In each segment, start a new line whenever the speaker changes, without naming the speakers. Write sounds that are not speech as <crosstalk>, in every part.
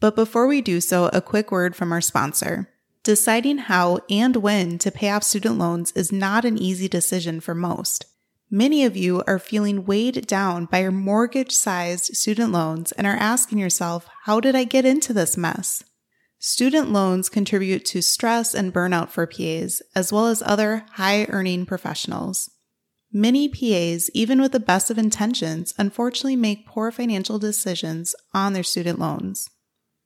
But before we do so, a quick word from our sponsor. Deciding how and when to pay off student loans is not an easy decision for most. Many of you are feeling weighed down by your mortgage sized student loans and are asking yourself, how did I get into this mess? Student loans contribute to stress and burnout for PAs, as well as other high earning professionals. Many PAs, even with the best of intentions, unfortunately make poor financial decisions on their student loans.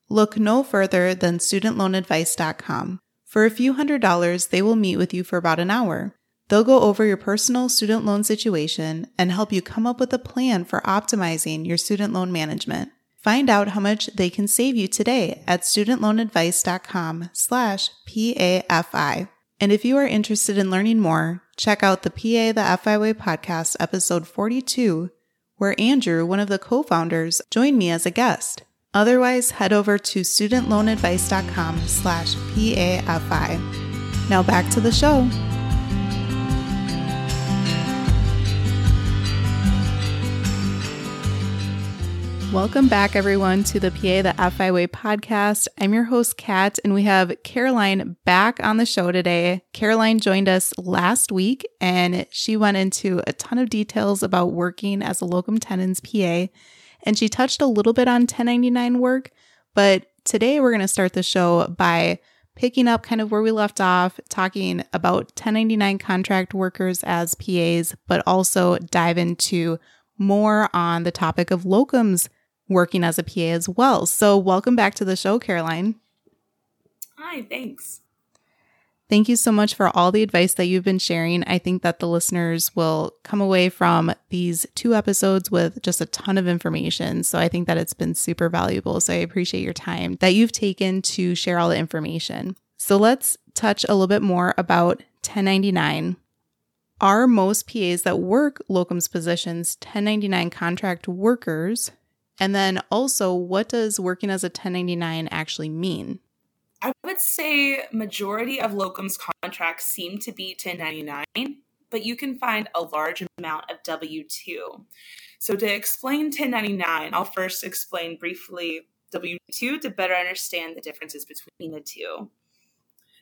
Look no further than studentloanadvice.com. For a few hundred dollars, they will meet with you for about an hour. They'll go over your personal student loan situation and help you come up with a plan for optimizing your student loan management. Find out how much they can save you today at studentloanadvice.com slash PAFI. And if you are interested in learning more, check out the PA the FI Way podcast episode 42, where Andrew, one of the co-founders, joined me as a guest. Otherwise, head over to studentloanadvice.com slash PAFI. Now back to the show. Welcome back, everyone, to the PA the FI Way podcast. I'm your host, Kat, and we have Caroline back on the show today. Caroline joined us last week, and she went into a ton of details about working as a locum tenens PA and she touched a little bit on 1099 work, but today we're going to start the show by picking up kind of where we left off, talking about 1099 contract workers as PAs, but also dive into more on the topic of locums working as a PA as well. So, welcome back to the show, Caroline.
Hi, thanks.
Thank you so much for all the advice that you've been sharing. I think that the listeners will come away from these two episodes with just a ton of information. So I think that it's been super valuable. So I appreciate your time that you've taken to share all the information. So let's touch a little bit more about 1099. Are most PAs that work locums positions 1099 contract workers? And then also, what does working as a 1099 actually mean?
I would say majority of locums contracts seem to be 1099, but you can find a large amount of W2. So to explain 1099, I'll first explain briefly W2 to better understand the differences between the two.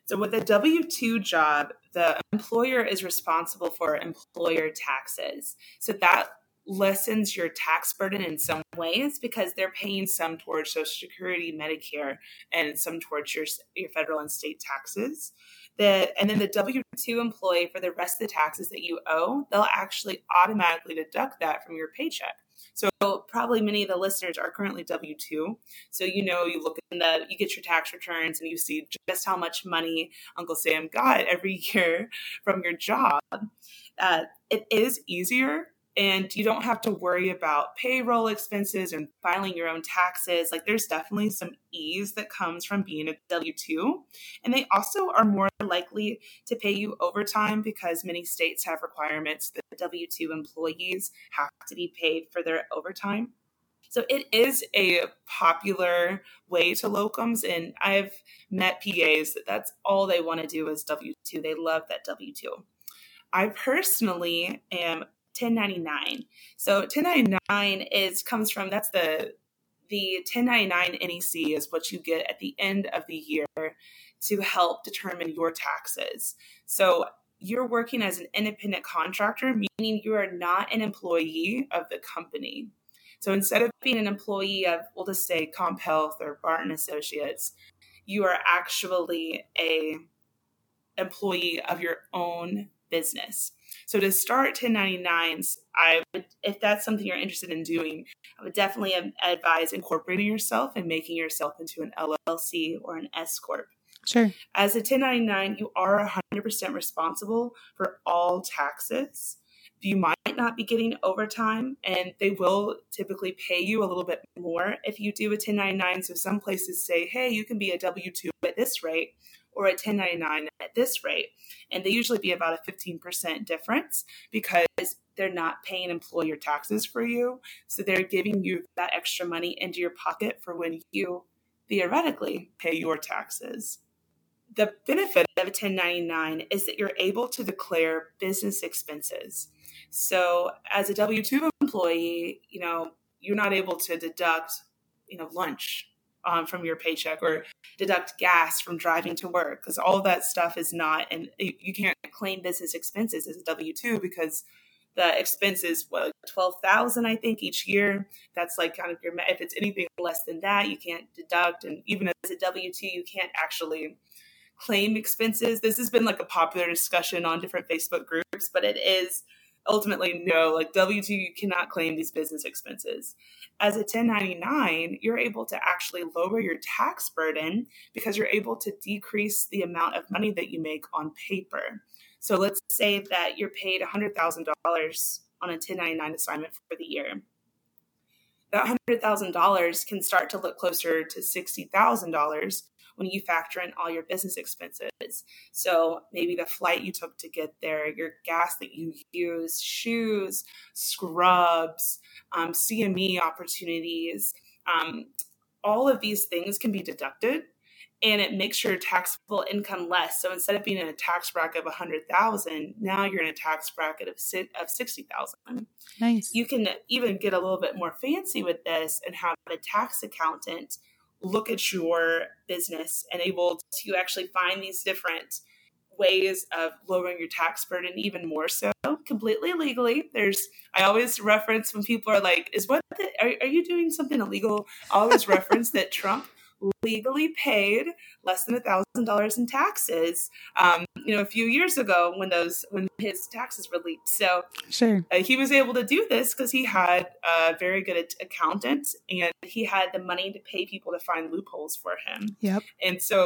So with a W 2 job, the employer is responsible for employer taxes. So that lessens your tax burden in some ways because they're paying some towards Social Security, Medicare, and some towards your, your federal and state taxes. The, and then the W 2 employee, for the rest of the taxes that you owe, they'll actually automatically deduct that from your paycheck. So probably many of the listeners are currently W two. So you know you look in the you get your tax returns and you see just how much money Uncle Sam got every <laughs> year from your job. Uh, it is easier and you don't have to worry about payroll expenses and filing your own taxes. Like there's definitely some ease that comes from being a W 2. And they also are more likely to pay you overtime because many states have requirements that W 2 employees have to be paid for their overtime. So it is a popular way to locums, and I've met PAs that that's all they want to do is W 2. They love that W 2. I personally am 1099. So 1099 is comes from that's the the 1099 NEC is what you get at the end of the year to help determine your taxes. So you're working as an independent contractor, meaning you are not an employee of the company. So instead of being an employee of, we'll just say CompHealth or Barton Associates, you are actually a employee of your own business. So to start 1099s, I would, if that's something you're interested in doing, I would definitely advise incorporating yourself and making yourself into an LLC or an S corp.
Sure.
As a 1099, you are 100% responsible for all taxes. You might not be getting overtime, and they will typically pay you a little bit more if you do a 1099. So some places say, hey, you can be a W 2 at this rate or a 1099 at this rate. And they usually be about a 15% difference because they're not paying employer taxes for you. So they're giving you that extra money into your pocket for when you theoretically pay your taxes. The benefit of a 1099 is that you're able to declare business expenses. So as a W 2 employee, you know, you're not able to deduct, you know, lunch um, from your paycheck or deduct gas from driving to work because all that stuff is not and you can't claim business expenses as a w2 because the expenses what 12,000 I think each year. That's like kind of your if it's anything less than that you can't deduct and even as a W2 you can't actually claim expenses. This has been like a popular discussion on different Facebook groups but it is ultimately no like w2 you cannot claim these business expenses. As a 1099 you're able to actually lower your tax burden because you're able to decrease the amount of money that you make on paper. So let's say that you're paid $100000 on a 1099 assignment for the year. That $100000 can start to look closer to $60000 when you factor in all your business expenses. So maybe the flight you took to get there, your gas that you use, shoes, scrubs, um, CME opportunities, um, all of these things can be deducted and it makes your taxable income less. So instead of being in a tax bracket of 100,000, now you're in a tax bracket of of 60,000.
Nice.
You can even get a little bit more fancy with this and have a tax accountant look at your business and able to actually find these different ways of lowering your tax burden even more so completely legally. There's i always reference when people are like is what the, are, are you doing something illegal? I always <laughs> reference that trump legally paid less than a thousand dollars in taxes um, you know a few years ago when those when his taxes were leaked. So
sure.
uh, he was able to do this because he had a very good accountant and he had the money to pay people to find loopholes for him.
Yep.
And so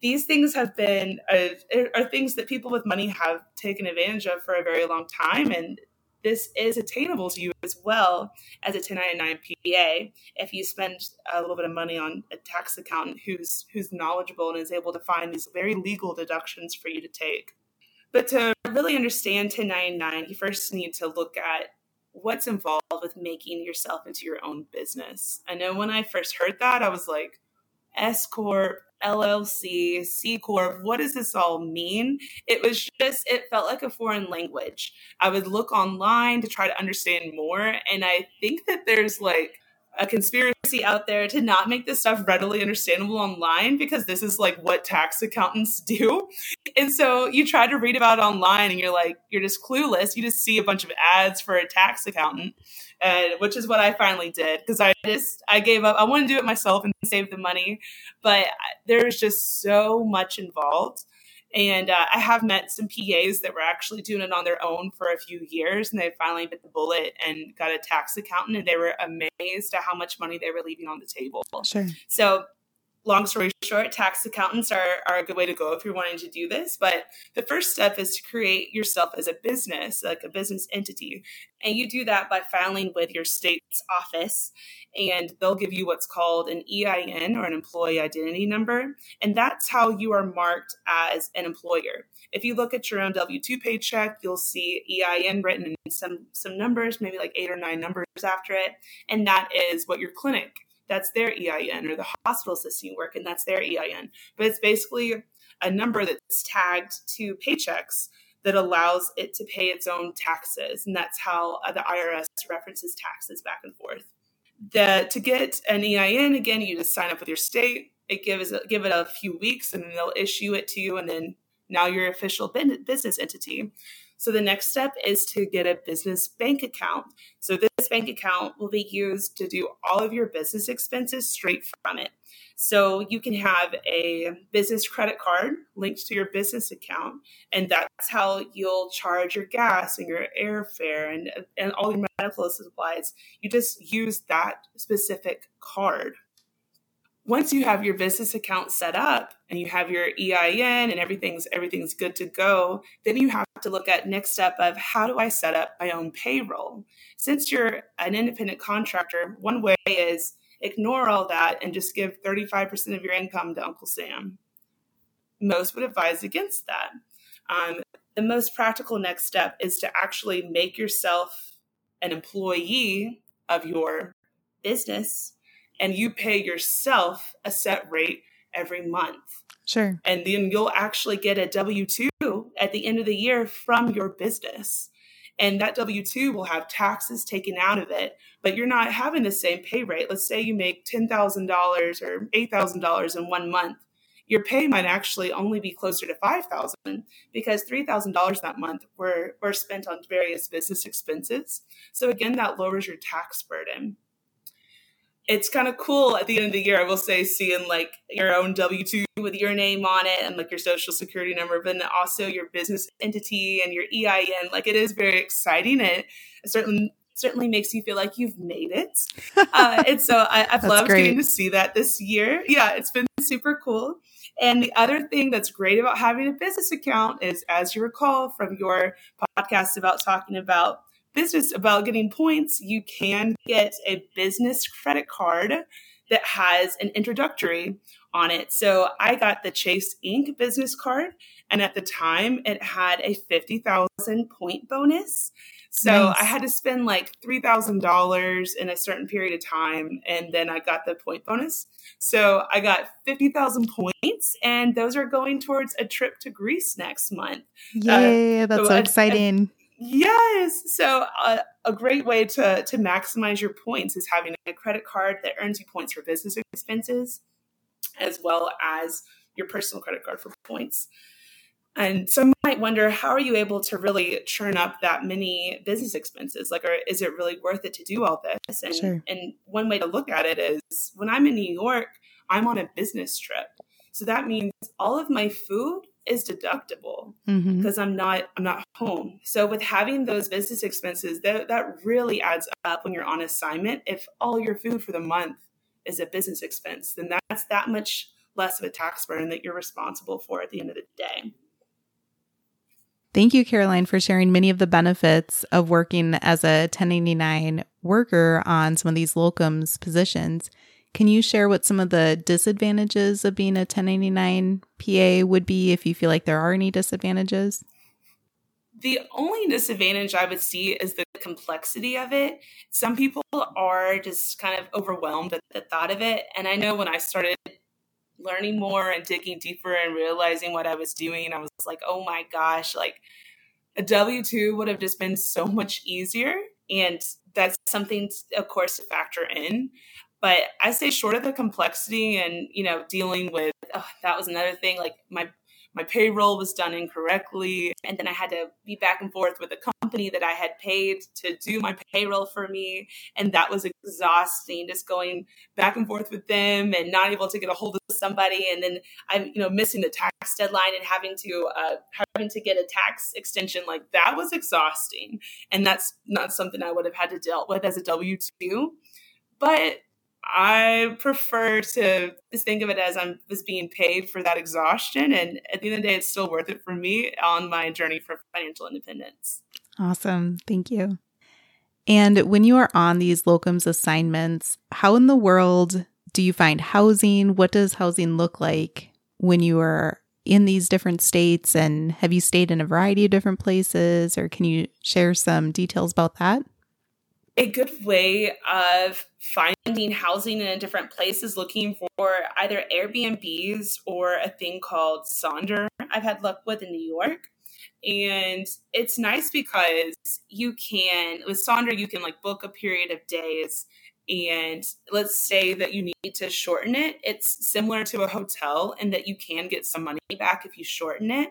these things have been uh, are things that people with money have taken advantage of for a very long time and this is attainable to you as well as a 1099 PA if you spend a little bit of money on a tax accountant who's who's knowledgeable and is able to find these very legal deductions for you to take. But to really understand 1099, you first need to look at what's involved with making yourself into your own business. I know when I first heard that, I was like, S Corp, LLC, C Corp, what does this all mean? It was just, it felt like a foreign language. I would look online to try to understand more. And I think that there's like a conspiracy out there to not make this stuff readily understandable online because this is like what tax accountants <laughs> do. And so you try to read about online and you're like, you're just clueless. You just see a bunch of ads for a tax accountant and which is what I finally did because I just I gave up. I want to do it myself and save the money, but uh, there's just so much involved. And uh, I have met some PAs that were actually doing it on their own for a few years, and they finally bit the bullet and got a tax accountant, and they were amazed at how much money they were leaving on the table.
Sure.
So long story short, tax accountants are, are a good way to go if you're wanting to do this. But the first step is to create yourself as a business, like a business entity. And you do that by filing with your state's office, and they'll give you what's called an EIN or an employee identity number. And that's how you are marked as an employer. If you look at your own W 2 paycheck, you'll see EIN written in some, some numbers, maybe like eight or nine numbers after it. And that is what your clinic that's their EIN, or the hospital system you work in, that's their EIN. But it's basically a number that's tagged to paychecks that allows it to pay its own taxes. And that's how the IRS references taxes back and forth. The, to get an EIN, again, you just sign up with your state. It gives give it a few weeks, and then they'll issue it to you. And then now you're official business entity. So the next step is to get a business bank account. So this bank account will be used to do all of your business expenses straight from it. So you can have a business credit card linked to your business account, and that's how you'll charge your gas and your airfare and, and all your medical supplies. You just use that specific card once you have your business account set up and you have your EIN and everything's everything's good to go, then you have to look at next step of how do I set up my own payroll? Since you're an independent contractor, one way is ignore all that and just give 35% of your income to Uncle Sam. Most would advise against that. Um, the most practical next step is to actually make yourself an employee of your business and you pay yourself a set rate every month.
Sure.
And then you'll actually get a W 2 at the end of the year from your business. And that W 2 will have taxes taken out of it, but you're not having the same pay rate. Let's say you make $10,000 or $8,000 in one month. Your pay might actually only be closer to 5000 because $3,000 that month were, were spent on various business expenses. So, again, that lowers your tax burden it's kind of cool at the end of the year, I will say, seeing like your own W 2 with your name on it and like your social security number, but then also your business entity and your EIN. Like it is very exciting. It certainly certainly makes you feel like you've made it. <laughs> Uh, and so I, have loved great. getting to see that this year. Yeah, it's been super cool. And the other thing that's great about having a business account is, as you recall from your podcast about talking about business about getting points, you can get a business credit card that has an introductory on it. So I got the Chase Ink business card, and at the time it had a 50,000 point bonus. So nice. I had to spend like $3,000 in a certain period of time, and then I got the point bonus. So I got 50,000 points, and those are going towards a trip to Greece next month.
Yay, uh, that's so, so exciting.
Yes. So uh, a great way to to maximize your points is having a credit card that earns you points for business expenses, as well as your personal credit card for points. And some might wonder, how are you able to really churn up that many business expenses? Like, or is it really worth it to do all this? And, sure. and one way to look at it is when I'm in New York, I'm on a business trip. So that means all of my food is deductible because mm-hmm. I'm not I'm not home. So with having those business expenses, that that really adds up when you're on assignment. If all your food for the month is a business expense, then that's that much less of a tax burden that you're responsible for at the end of the day.
Thank you, Caroline, for sharing many of the benefits of working as a 1099 worker on some of these locums positions. Can you share what some of the disadvantages of being a 1099 PA would be if you feel like there are any disadvantages?
The only disadvantage I would see is the complexity of it. Some people are just kind of overwhelmed at the thought of it. And I know when I started learning more and digging deeper and realizing what I was doing, I was like, oh my gosh, like a W 2 would have just been so much easier. And that's something, of course, to factor in. But I say short of the complexity and, you know, dealing with, oh, that was another thing. Like my, my payroll was done incorrectly. And then I had to be back and forth with the company that I had paid to do my payroll for me. And that was exhausting, just going back and forth with them and not able to get a hold of somebody. And then I'm, you know, missing the tax deadline and having to, uh, having to get a tax extension. Like that was exhausting. And that's not something I would have had to deal with as a W 2. But I prefer to think of it as I'm just being paid for that exhaustion. And at the end of the day, it's still worth it for me on my journey for financial independence.
Awesome. Thank you. And when you are on these locums assignments, how in the world do you find housing? What does housing look like when you are in these different states? And have you stayed in a variety of different places? Or can you share some details about that?
A good way of finding housing in a different place is looking for either Airbnbs or a thing called Sonder. I've had luck with in New York. And it's nice because you can, with Sonder, you can like book a period of days. And let's say that you need to shorten it. It's similar to a hotel in that you can get some money back if you shorten it.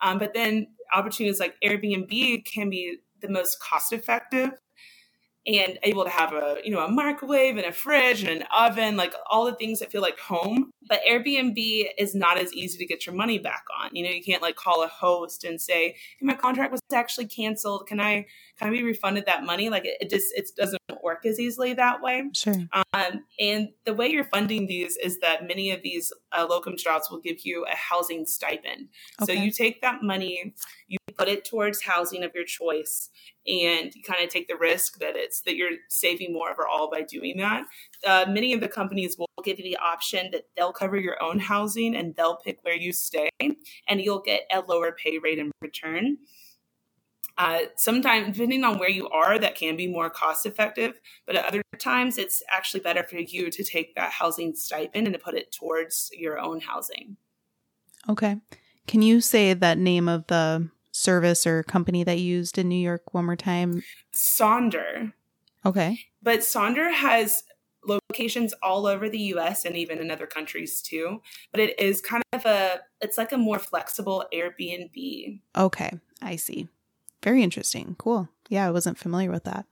Um, but then opportunities like Airbnb can be the most cost effective and able to have a you know a microwave and a fridge and an oven like all the things that feel like home. But airbnb is not as easy to get your money back on. You know you can't like call a host and say hey, my contract was actually canceled. Can i can i be refunded that money? Like it, it just it doesn't work as easily that way
sure
um, and the way you're funding these is that many of these uh, locum jobs will give you a housing stipend okay. so you take that money you put it towards housing of your choice and you kind of take the risk that it's that you're saving more overall by doing that. Uh, many of the companies will give you the option that they'll cover your own housing and they'll pick where you stay, and you'll get a lower pay rate in return. Uh, sometimes, depending on where you are, that can be more cost effective, but at other times, it's actually better for you to take that housing stipend and to put it towards your own housing.
Okay. Can you say that name of the service or company that you used in New York one more time?
Sonder.
Okay.
But Sonder has locations all over the US and even in other countries too. But it is kind of a it's like a more flexible Airbnb.
Okay, I see. Very interesting. Cool. Yeah, I wasn't familiar with that.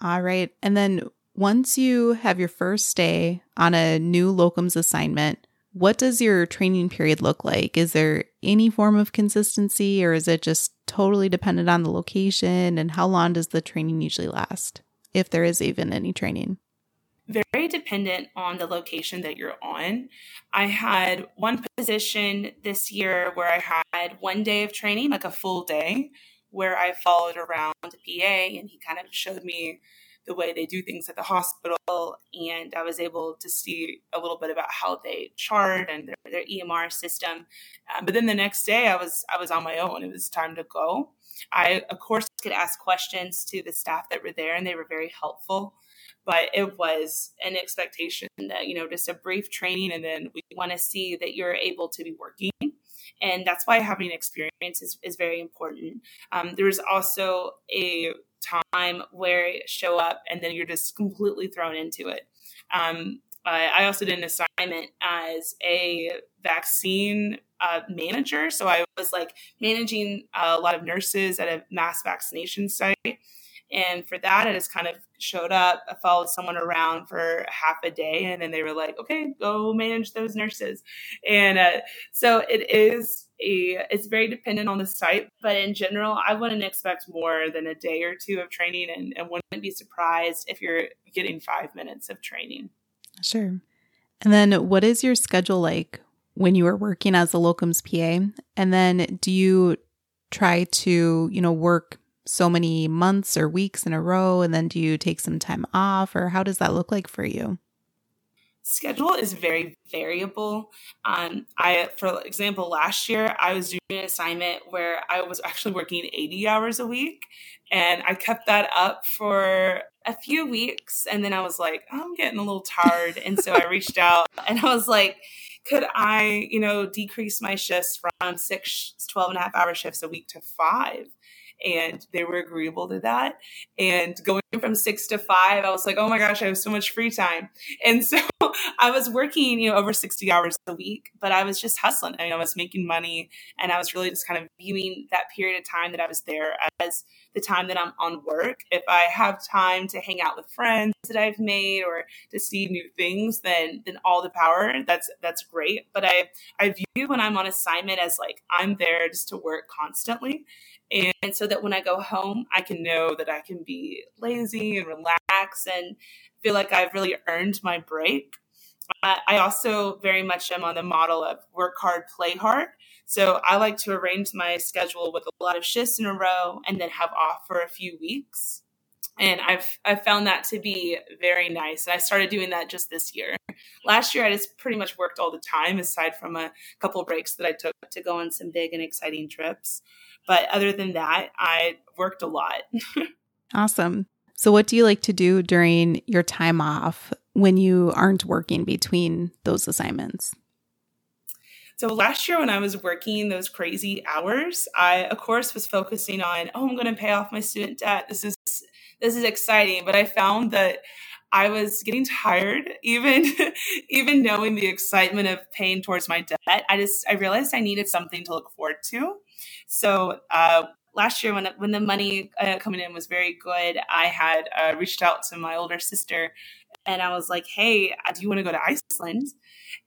All right. And then once you have your first day on a new locums assignment, what does your training period look like? Is there any form of consistency or is it just totally dependent on the location? And how long does the training usually last, if there is even any training?
Very dependent on the location that you're on. I had one position this year where I had one day of training, like a full day, where I followed around PA and he kind of showed me the way they do things at the hospital. And I was able to see a little bit about how they chart and their, their EMR system. Um, but then the next day, I was I was on my own. It was time to go. I of course could ask questions to the staff that were there, and they were very helpful. But it was an expectation that you know just a brief training, and then we want to see that you're able to be working and that's why having experience is, is very important. Um, there's also a time where show up and then you're just completely thrown into it. Um, I also did an assignment as a vaccine uh, manager. So I was like managing a lot of nurses at a mass vaccination site. And for that, I just kind of showed up, I followed someone around for half a day, and then they were like, okay, go manage those nurses. And uh, so it is a, it's very dependent on the site, but in general, I wouldn't expect more than a day or two of training and, and wouldn't be surprised if you're getting five minutes of training.
Sure. And then what is your schedule like when you are working as a locums PA? And then do you try to, you know, work so many months or weeks in a row? And then do you take some time off or how does that look like for you?
Schedule is very variable. Um, I, for example, last year I was doing an assignment where I was actually working 80 hours a week, and I kept that up for a few weeks, and then I was like, I'm getting a little tired, and so I reached <laughs> out and I was like, could I, you know, decrease my shifts from six, 12 and a half hour shifts a week to five? And they were agreeable to that. And going from six to five, I was like, oh my gosh, I have so much free time. And so <laughs> I was working, you know, over 60 hours a week, but I was just hustling. I, mean, I was making money and I was really just kind of viewing that period of time that I was there as the time that I'm on work. If I have time to hang out with friends that I've made or to see new things, then then all the power. That's that's great. But I I view when I'm on assignment as like I'm there just to work constantly. And so that when I go home, I can know that I can be lazy and relax and feel like I've really earned my break. Uh, I also very much am on the model of work hard, play hard. So I like to arrange my schedule with a lot of shifts in a row and then have off for a few weeks. And I've I've found that to be very nice. And I started doing that just this year. Last year I just pretty much worked all the time, aside from a couple breaks that I took to go on some big and exciting trips. But other than that, I worked a lot. <laughs>
awesome. So, what do you like to do during your time off when you aren't working between those assignments?
So last year when I was working those crazy hours, I of course was focusing on, oh, I'm going to pay off my student debt. This is this is exciting, but I found that I was getting tired, even <laughs> even knowing the excitement of paying towards my debt. I just I realized I needed something to look forward to. So uh, last year, when when the money uh, coming in was very good, I had uh, reached out to my older sister, and I was like, "Hey, uh, do you want to go to Iceland?"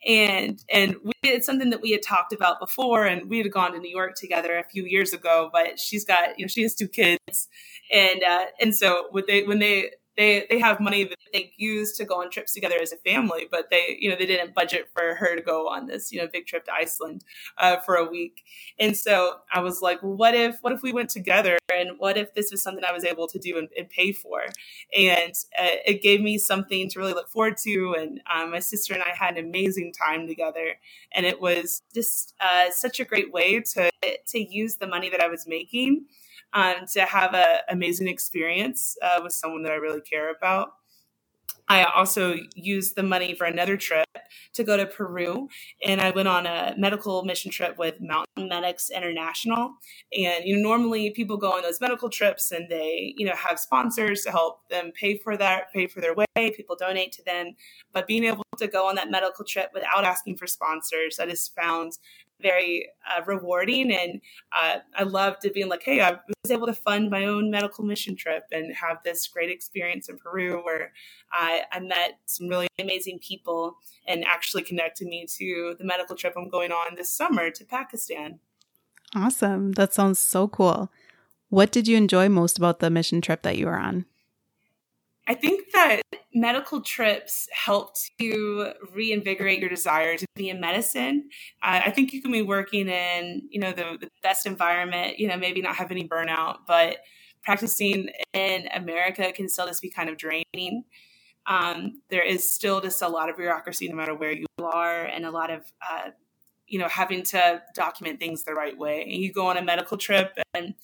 and and we, it's something that we had talked about before and we had gone to new york together a few years ago but she's got you know she has two kids and uh and so when they when they they they have money that they use to go on trips together as a family, but they you know they didn't budget for her to go on this you know big trip to Iceland uh, for a week. And so I was like, what if what if we went together, and what if this was something I was able to do and, and pay for? And uh, it gave me something to really look forward to. And um, my sister and I had an amazing time together, and it was just uh, such a great way to to use the money that I was making um, to have an amazing experience uh, with someone that I really care about. I also used the money for another trip to go to Peru, and I went on a medical mission trip with Mountain Medics International. And you know, normally people go on those medical trips, and they you know have sponsors to help them pay for that, pay for their way. People donate to them, but being able to go on that medical trip without asking for sponsors, I just found very uh, rewarding. And uh, I loved it being like, hey, I able to fund my own medical mission trip and have this great experience in Peru where I, I met some really amazing people and actually connected me to the medical trip I'm going on this summer to Pakistan.
Awesome. That sounds so cool. What did you enjoy most about the mission trip that you were on?
I think that medical trips help to reinvigorate your desire to be in medicine. Uh, I think you can be working in, you know, the, the best environment, you know, maybe not have any burnout, but practicing in America can still just be kind of draining. Um, there is still just a lot of bureaucracy no matter where you are and a lot of uh, you know having to document things the right way and you go on a medical trip and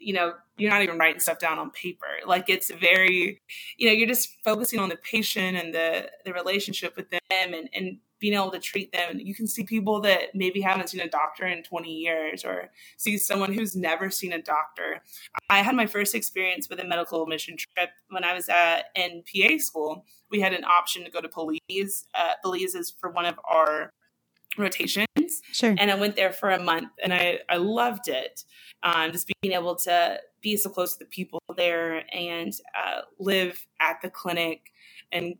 you know, you're not even writing stuff down on paper. Like it's very, you know, you're just focusing on the patient and the the relationship with them and and being able to treat them. You can see people that maybe haven't seen a doctor in 20 years or see someone who's never seen a doctor. I had my first experience with a medical mission trip when I was at in PA school. We had an option to go to Belize. Uh, Belize is for one of our rotations.
Sure.
And I went there for a month and I, I loved it. Um, just being able to be so close to the people there and uh, live at the clinic and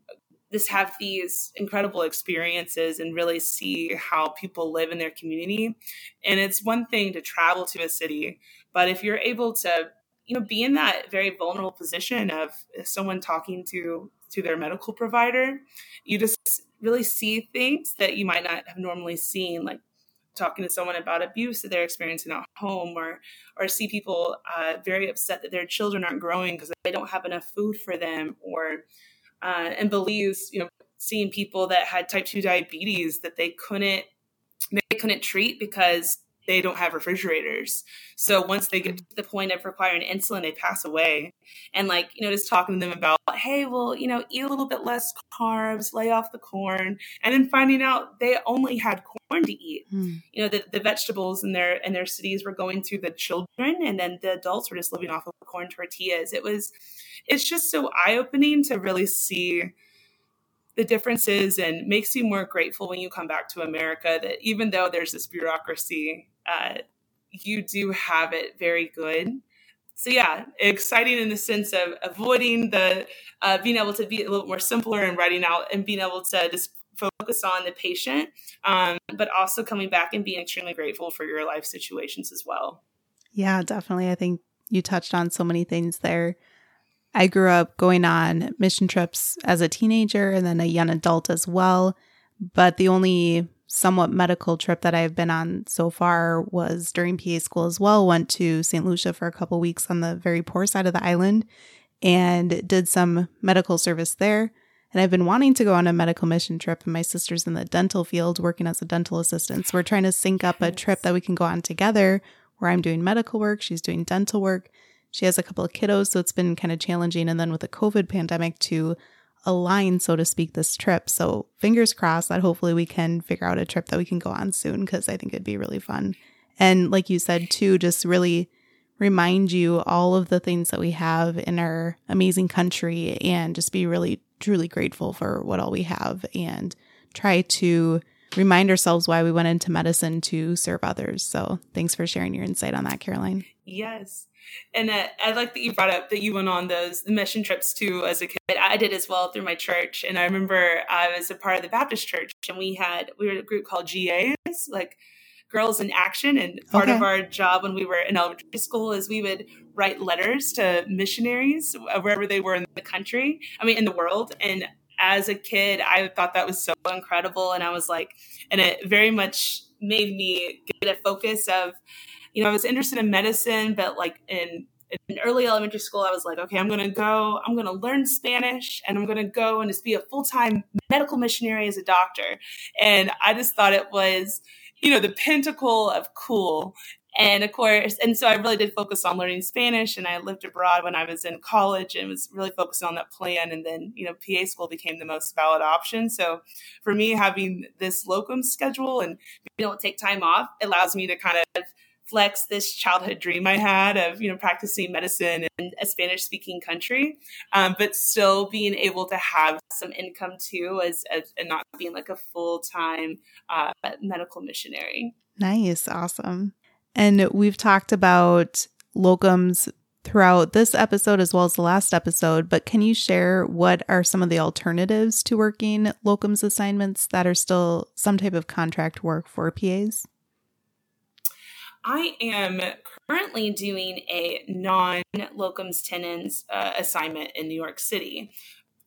just have these incredible experiences and really see how people live in their community. And it's one thing to travel to a city, but if you're able to, you know, be in that very vulnerable position of someone talking to to their medical provider, you just really see things that you might not have normally seen, like talking to someone about abuse that they're experiencing at home or or see people uh, very upset that their children aren't growing because they don't have enough food for them or uh, and Belize you know seeing people that had type 2 diabetes that they couldn't they couldn't treat because they don't have refrigerators. So once they get to the point of requiring insulin, they pass away. And like, you know, just talking to them about, hey, well, you know, eat a little bit less carbs, lay off the corn, and then finding out they only had corn to eat. Mm. You know, the, the vegetables in their in their cities were going to the children and then the adults were just living off of corn tortillas. It was it's just so eye-opening to really see the differences and makes you more grateful when you come back to America that even though there's this bureaucracy, uh, you do have it very good. So yeah, exciting in the sense of avoiding the uh, being able to be a little more simpler and writing out and being able to just focus on the patient, um, but also coming back and being extremely grateful for your life situations as well.
Yeah, definitely. I think you touched on so many things there. I grew up going on mission trips as a teenager and then a young adult as well. But the only somewhat medical trip that I've been on so far was during PA school as well. Went to St. Lucia for a couple weeks on the very poor side of the island and did some medical service there. And I've been wanting to go on a medical mission trip, and my sister's in the dental field working as a dental assistant. So we're trying to sync up a trip that we can go on together where I'm doing medical work, she's doing dental work. She has a couple of kiddos, so it's been kind of challenging. And then with the COVID pandemic to align, so to speak, this trip. So fingers crossed that hopefully we can figure out a trip that we can go on soon because I think it'd be really fun. And like you said, too, just really remind you all of the things that we have in our amazing country and just be really truly grateful for what all we have and try to remind ourselves why we went into medicine to serve others. So thanks for sharing your insight on that, Caroline.
Yes. And uh, I like that you brought up that you went on those mission trips too as a kid. I did as well through my church. And I remember I was a part of the Baptist church and we had, we were a group called GAs, like Girls in Action. And part okay. of our job when we were in elementary school is we would write letters to missionaries wherever they were in the country, I mean, in the world. And as a kid, I thought that was so incredible. And I was like, and it very much made me get a focus of, you know, I was interested in medicine, but like in, in early elementary school, I was like, okay, I'm going to go, I'm going to learn Spanish and I'm going to go and just be a full time medical missionary as a doctor. And I just thought it was, you know, the pinnacle of cool. And of course, and so I really did focus on learning Spanish and I lived abroad when I was in college and was really focusing on that plan. And then, you know, PA school became the most valid option. So for me, having this locum schedule and being able to take time off allows me to kind of flex this childhood dream I had of, you know, practicing medicine in a Spanish speaking country, um, but still being able to have some income too as, as and not being like a full time uh, medical missionary.
Nice. Awesome. And we've talked about locums throughout this episode as well as the last episode, but can you share what are some of the alternatives to working locums assignments that are still some type of contract work for PAs?
I am currently doing a non locums tenens uh, assignment in New York City.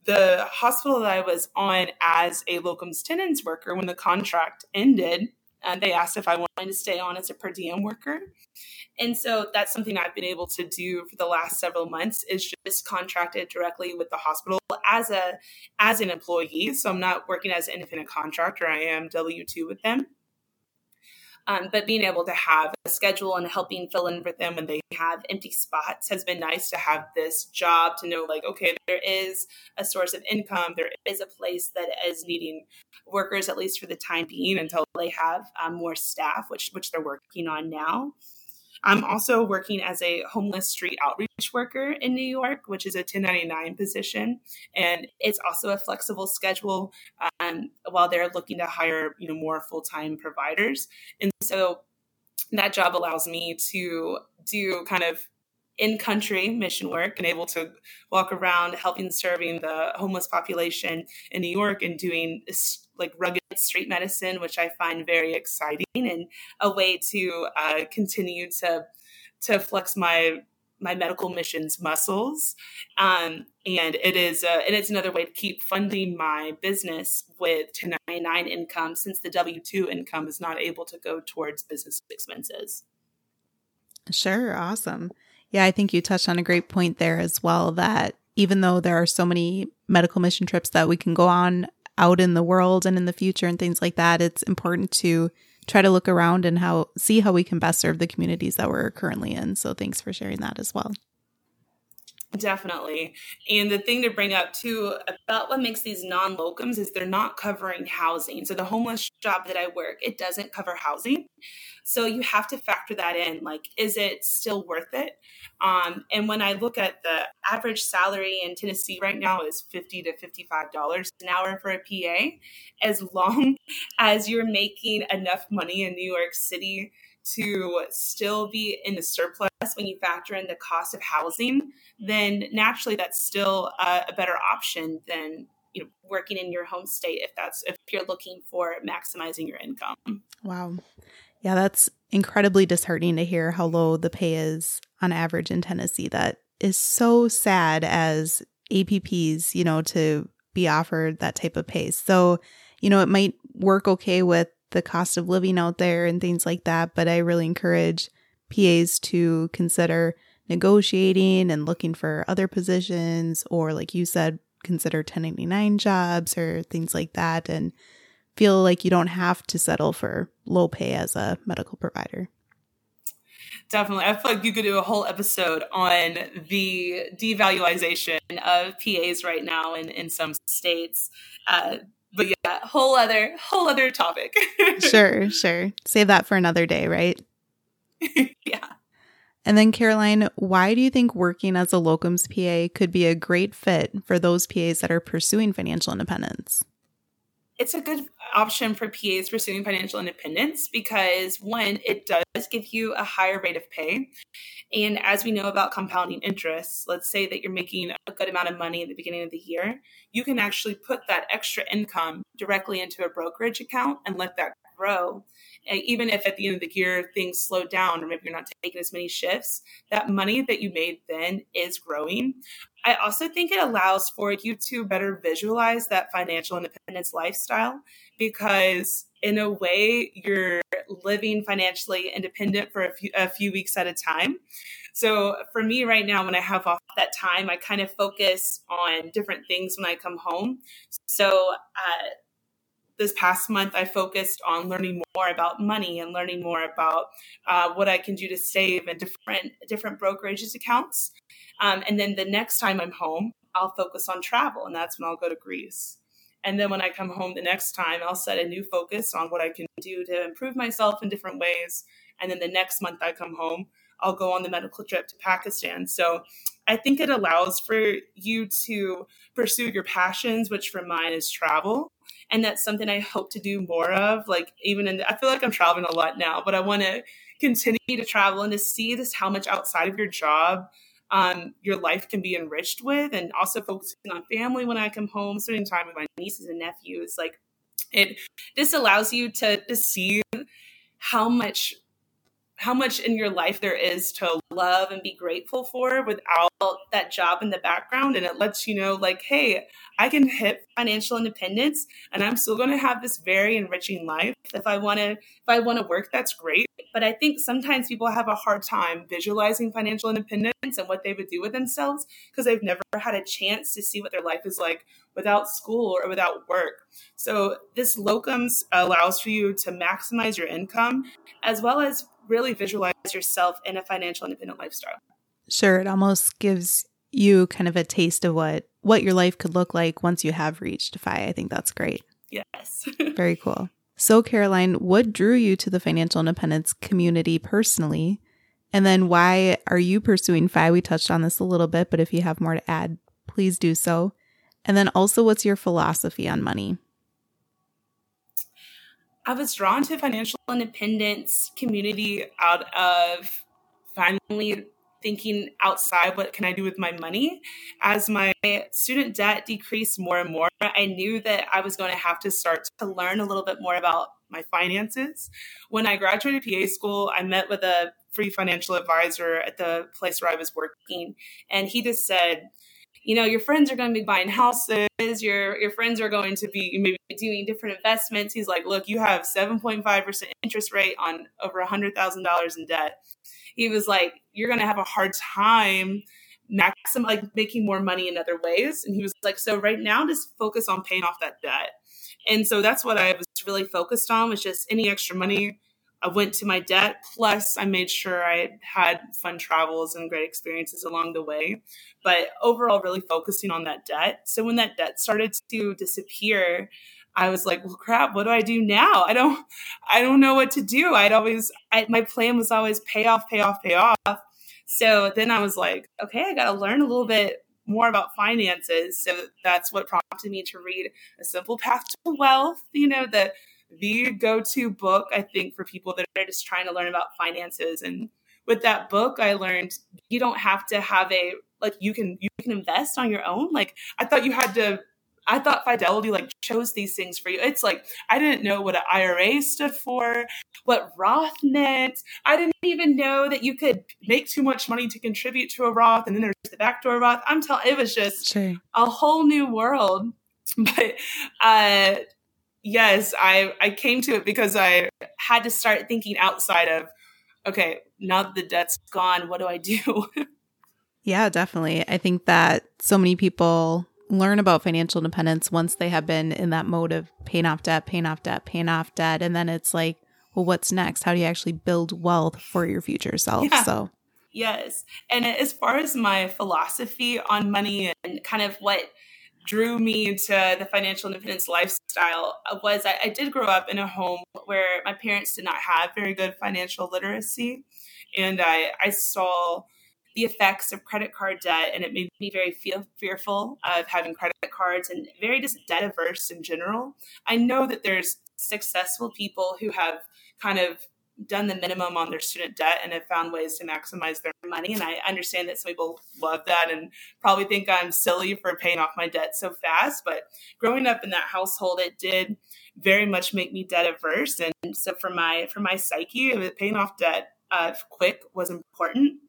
The hospital that I was on as a locums tenens worker, when the contract ended, uh, they asked if I wanted to stay on as a per diem worker. And so that's something I've been able to do for the last several months is just contracted directly with the hospital as a as an employee. So I'm not working as an independent contractor. I am W two with them. Um, but being able to have a schedule and helping fill in for them when they have empty spots has been nice to have this job to know like okay there is a source of income there is a place that is needing workers at least for the time being until they have um, more staff which which they're working on now I'm also working as a homeless street outreach worker in New York, which is a 1099 position, and it's also a flexible schedule um, while they're looking to hire you know more full time providers. And so that job allows me to do kind of in country mission work and able to walk around helping serving the homeless population in New York and doing like rugged street medicine, which I find very exciting and a way to uh, continue to to flex my my medical missions muscles. Um, and it is uh, and it's another way to keep funding my business with 1099 income since the W two income is not able to go towards business expenses.
Sure, awesome. Yeah, I think you touched on a great point there as well that even though there are so many medical mission trips that we can go on out in the world and in the future and things like that, it's important to try to look around and how see how we can best serve the communities that we're currently in. So thanks for sharing that as well.
Definitely. And the thing to bring up too about what makes these non locums is they're not covering housing. So the homeless job that I work, it doesn't cover housing. So you have to factor that in. Like, is it still worth it? Um, and when I look at the average salary in Tennessee right now is fifty to fifty-five dollars an hour for a PA. As long <laughs> as you're making enough money in New York City to still be in the surplus when you factor in the cost of housing, then naturally that's still a, a better option than you know working in your home state if that's if you're looking for maximizing your income.
Wow. Yeah, that's incredibly disheartening to hear how low the pay is on average in Tennessee. That is so sad as APPs, you know, to be offered that type of pay. So, you know, it might work okay with the cost of living out there and things like that. But I really encourage PAs to consider negotiating and looking for other positions, or like you said, consider 1099 jobs or things like that, and feel like you don't have to settle for low pay as a medical provider.
Definitely. I feel like you could do a whole episode on the devaluation of PAs right now in, in some states. Uh, but yeah, whole other whole other topic. <laughs>
sure, sure. Save that for another day, right? <laughs>
yeah.
And then, Caroline, why do you think working as a locums PA could be a great fit for those PAs that are pursuing financial independence?
It's a good option for PAs pursuing financial independence because, one, it does give you a higher rate of pay. And as we know about compounding interest, let's say that you're making a good amount of money at the beginning of the year, you can actually put that extra income directly into a brokerage account and let that grow even if at the end of the year things slow down or maybe you're not taking as many shifts, that money that you made then is growing. I also think it allows for you to better visualize that financial independence lifestyle because, in a way, you're living financially independent for a few, a few weeks at a time. So, for me right now, when I have off that time, I kind of focus on different things when I come home. So, uh, this past month, I focused on learning more about money and learning more about uh, what I can do to save in different different brokerages accounts. Um, and then the next time I'm home, I'll focus on travel, and that's when I'll go to Greece. And then when I come home the next time, I'll set a new focus on what I can do to improve myself in different ways. And then the next month I come home, I'll go on the medical trip to Pakistan. So I think it allows for you to pursue your passions, which for mine is travel. And that's something I hope to do more of. Like, even in, the, I feel like I'm traveling a lot now, but I want to continue to travel and to see this how much outside of your job um, your life can be enriched with, and also focusing on family when I come home, spending time with my nieces and nephews. Like, it this allows you to to see how much how much in your life there is to love and be grateful for without that job in the background and it lets you know like hey i can hit financial independence and i'm still going to have this very enriching life. If i want to if i want to work that's great. But i think sometimes people have a hard time visualizing financial independence and what they would do with themselves because they've never had a chance to see what their life is like without school or without work. So this locums allows for you to maximize your income as well as really visualize yourself in a financial independent lifestyle.
Sure, it almost gives you kind of a taste of what what your life could look like once you have reached FI. I think that's great.
Yes. <laughs>
Very cool. So, Caroline, what drew you to the financial independence community personally? And then why are you pursuing FI? We touched on this a little bit, but if you have more to add, please do so. And then also, what's your philosophy on money?
I was drawn to financial independence community out of finally thinking outside what can I do with my money. As my student debt decreased more and more, I knew that I was going to have to start to learn a little bit more about my finances. When I graduated PA school, I met with a free financial advisor at the place where I was working, and he just said, you know, your friends are going to be buying houses, your your friends are going to be maybe doing different investments. He's like, look, you have 7.5% interest rate on over $100,000 in debt. He was like, you're going to have a hard time maxim like making more money in other ways. And he was like, so right now just focus on paying off that debt. And so that's what I was really focused on was just any extra money I went to my debt. Plus, I made sure I had fun travels and great experiences along the way. But overall, really focusing on that debt. So when that debt started to disappear, I was like, well, crap, what do I do now? I don't, I don't know what to do. I'd always, I, my plan was always pay off, pay off, pay off. So then I was like, okay, I got to learn a little bit more about finances. So that's what prompted me to read A Simple Path to Wealth, you know, the the go-to book I think for people that are just trying to learn about finances and with that book I learned you don't have to have a like you can you can invest on your own like I thought you had to I thought Fidelity like chose these things for you. It's like I didn't know what an IRA stood for, what Roth meant. I didn't even know that you could make too much money to contribute to a Roth, and then there's the backdoor Roth. I'm telling, it was just sure. a whole new world. <laughs> But uh, yes, I I came to it because I had to start thinking outside of okay, now that the debt's gone, what do I do? <laughs>
yeah, definitely. I think that so many people learn about financial independence once they have been in that mode of paying off debt, paying off debt, paying off debt, and then it's like, well, what's next? How do you actually build wealth for your future self? Yeah. So
Yes. And as far as my philosophy on money and kind of what drew me into the financial independence lifestyle was I, I, did grow up in a home where my parents did not have very good financial literacy. and I, I saw the effects of credit card debt, and it made me very feel fearful of having credit cards and very just debt averse in general. I know that there's successful people who have kind of done the minimum on their student debt and have found ways to maximize their money. And I understand that some people love that and probably think I'm silly for paying off my debt so fast. But growing up in that household, it did very much make me debt averse. And so for my for my psyche, paying off debt uh, quick was important.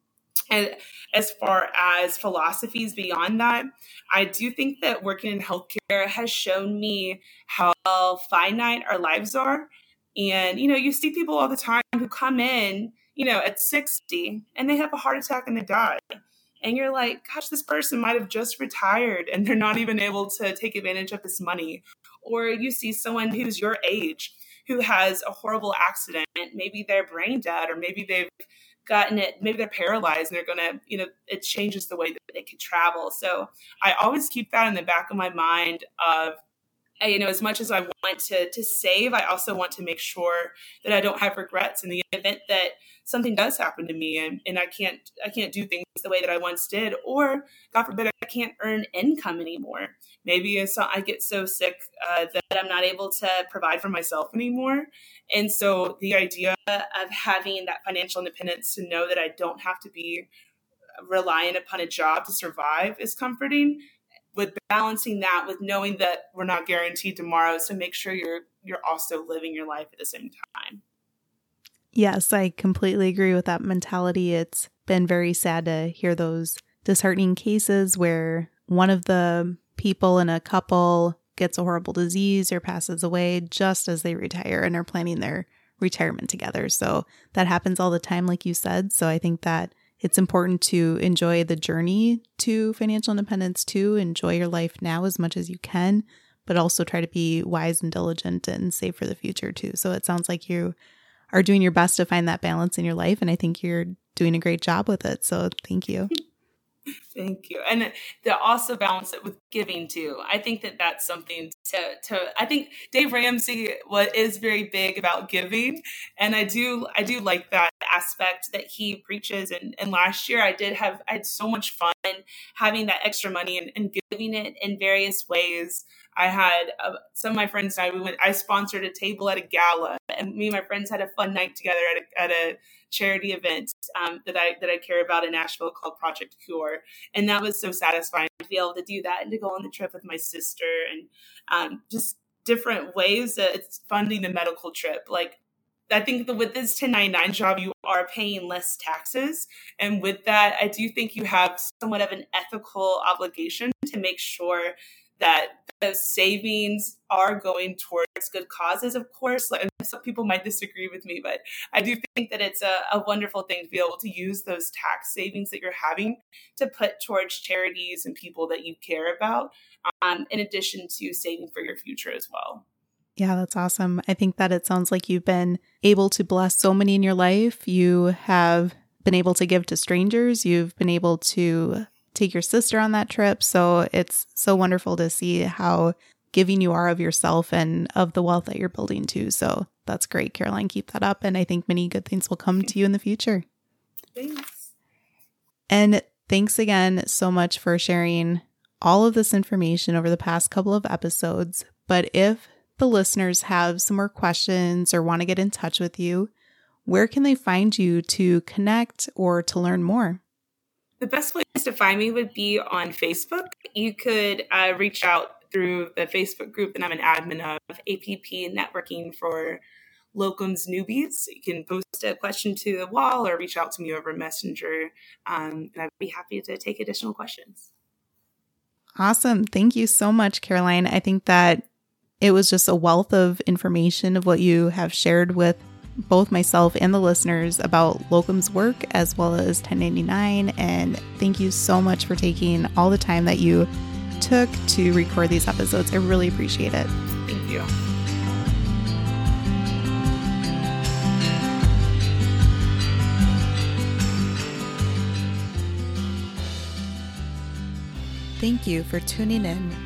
And as far as philosophies beyond that, I do think that working in healthcare has shown me how finite our lives are. And, you know, you see people all the time who come in, you know, at 60 and they have a heart attack and they die. And you're like, gosh, this person might have just retired and they're not even able to take advantage of this money. Or you see someone who's your age who has a horrible accident, maybe they're brain dead, or maybe they've gotten it maybe they're paralyzed and they're gonna you know it changes the way that they can travel so i always keep that in the back of my mind of you know as much as i want to to save i also want to make sure that i don't have regrets in the event that something does happen to me and, and i can't i can't do things the way that i once did. Or god forbid i can't earn income anymore. Maybe i get so sick uh, that i'm not able to provide for myself anymore. And so the idea of having that financial independence to know that i don't have to be reliant upon a job to survive is comforting with balancing that with knowing that we're not guaranteed tomorrow so make sure you're you're also living your life at the same time.
Yes i completely agree with that mentality. It's been very sad to hear those disheartening cases where one of the people in a couple gets a horrible disease or passes away just as they retire and are planning their retirement together. So that happens all the time like you said. So i think that it's important to enjoy the journey to financial independence too. Enjoy your life now as much as you can, but also try to be wise and diligent and save for the future too. So it sounds like you are doing your best to find that balance in your life. And I think you're doing a great job with it. So thank you. <laughs>
Thank you. And to also balance it with giving too. I think that that's something to, to I think Dave Ramsey what is very big about giving. And I do, I do like that aspect that he preaches. And, and last year I did have, I had so much fun having that extra money and, and giving it in various ways. I had uh, some of my friends and I, we went, I sponsored a table at a gala and me and my friends had a fun night together at a, at a charity event um, that I that I care about in Nashville called Project Cure, and that was so satisfying to be able to do that and to go on the trip with my sister and um, just different ways that it's funding the medical trip. Like I think that with this 1099 job, you are paying less taxes. And with that, I do think you have somewhat of an ethical obligation to make sure that the savings are going towards good causes, of course. And some people might disagree with me, but I do think that it's a, a, wonderful thing to be able to use those tax savings that you're having to put towards charities and people that you care about, um, in addition to saving for your future as well.
Yeah, that's awesome. I think that it sounds like you've been able to bless so many in your life. You have been able to give to strangers. You've been able to take your sister on that trip. So it's so wonderful to see how giving you are of yourself and of the wealth that you're building too. So that's great, Caroline. Keep that up. And I think many good things will come to you in the future.
Thanks.
And thanks again so much for sharing all of this information over the past couple of episodes. But if the listeners have some more questions or want to get in touch with you, where can they find you to connect or to learn more?
The best place to find me would be on Facebook. You could uh, reach out through the Facebook group that I'm an admin of, APP Networking for Locums Newbies. You can post a question to the wall or reach out to me over Messenger, um, and I'd be happy to take additional questions.
Awesome. Thank you so much, Caroline. I think that it was just a wealth of information of what you have shared with both myself and the listeners about locums work as well as 1099. And thank you so much for taking all the time that you took to record these episodes. I really appreciate it.
Thank you.
Thank you for tuning in,